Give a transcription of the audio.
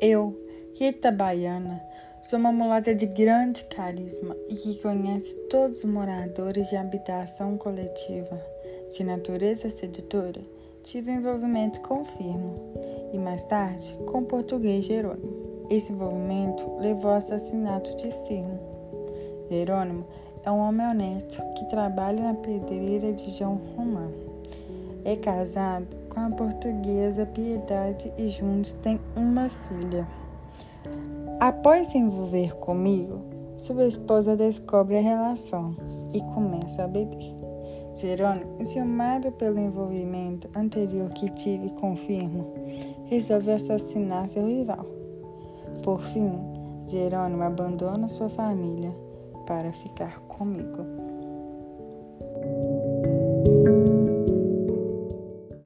Eu, Rita Baiana, sou uma mulata de grande carisma e que conhece todos os moradores de habitação coletiva. De natureza sedutora, tive envolvimento com Firmo e mais tarde com português Jerônimo. Esse envolvimento levou ao assassinato de Firmo. Jerônimo é um homem honesto que trabalha na pedreira de João Romão. É casado com a portuguesa Piedade e juntos têm uma filha. Após se envolver comigo, sua esposa descobre a relação e começa a beber. Jerônimo, enciumado pelo envolvimento anterior que tive com Firmo, resolve assassinar seu rival. Por fim, Jerônimo abandona sua família para ficar comigo.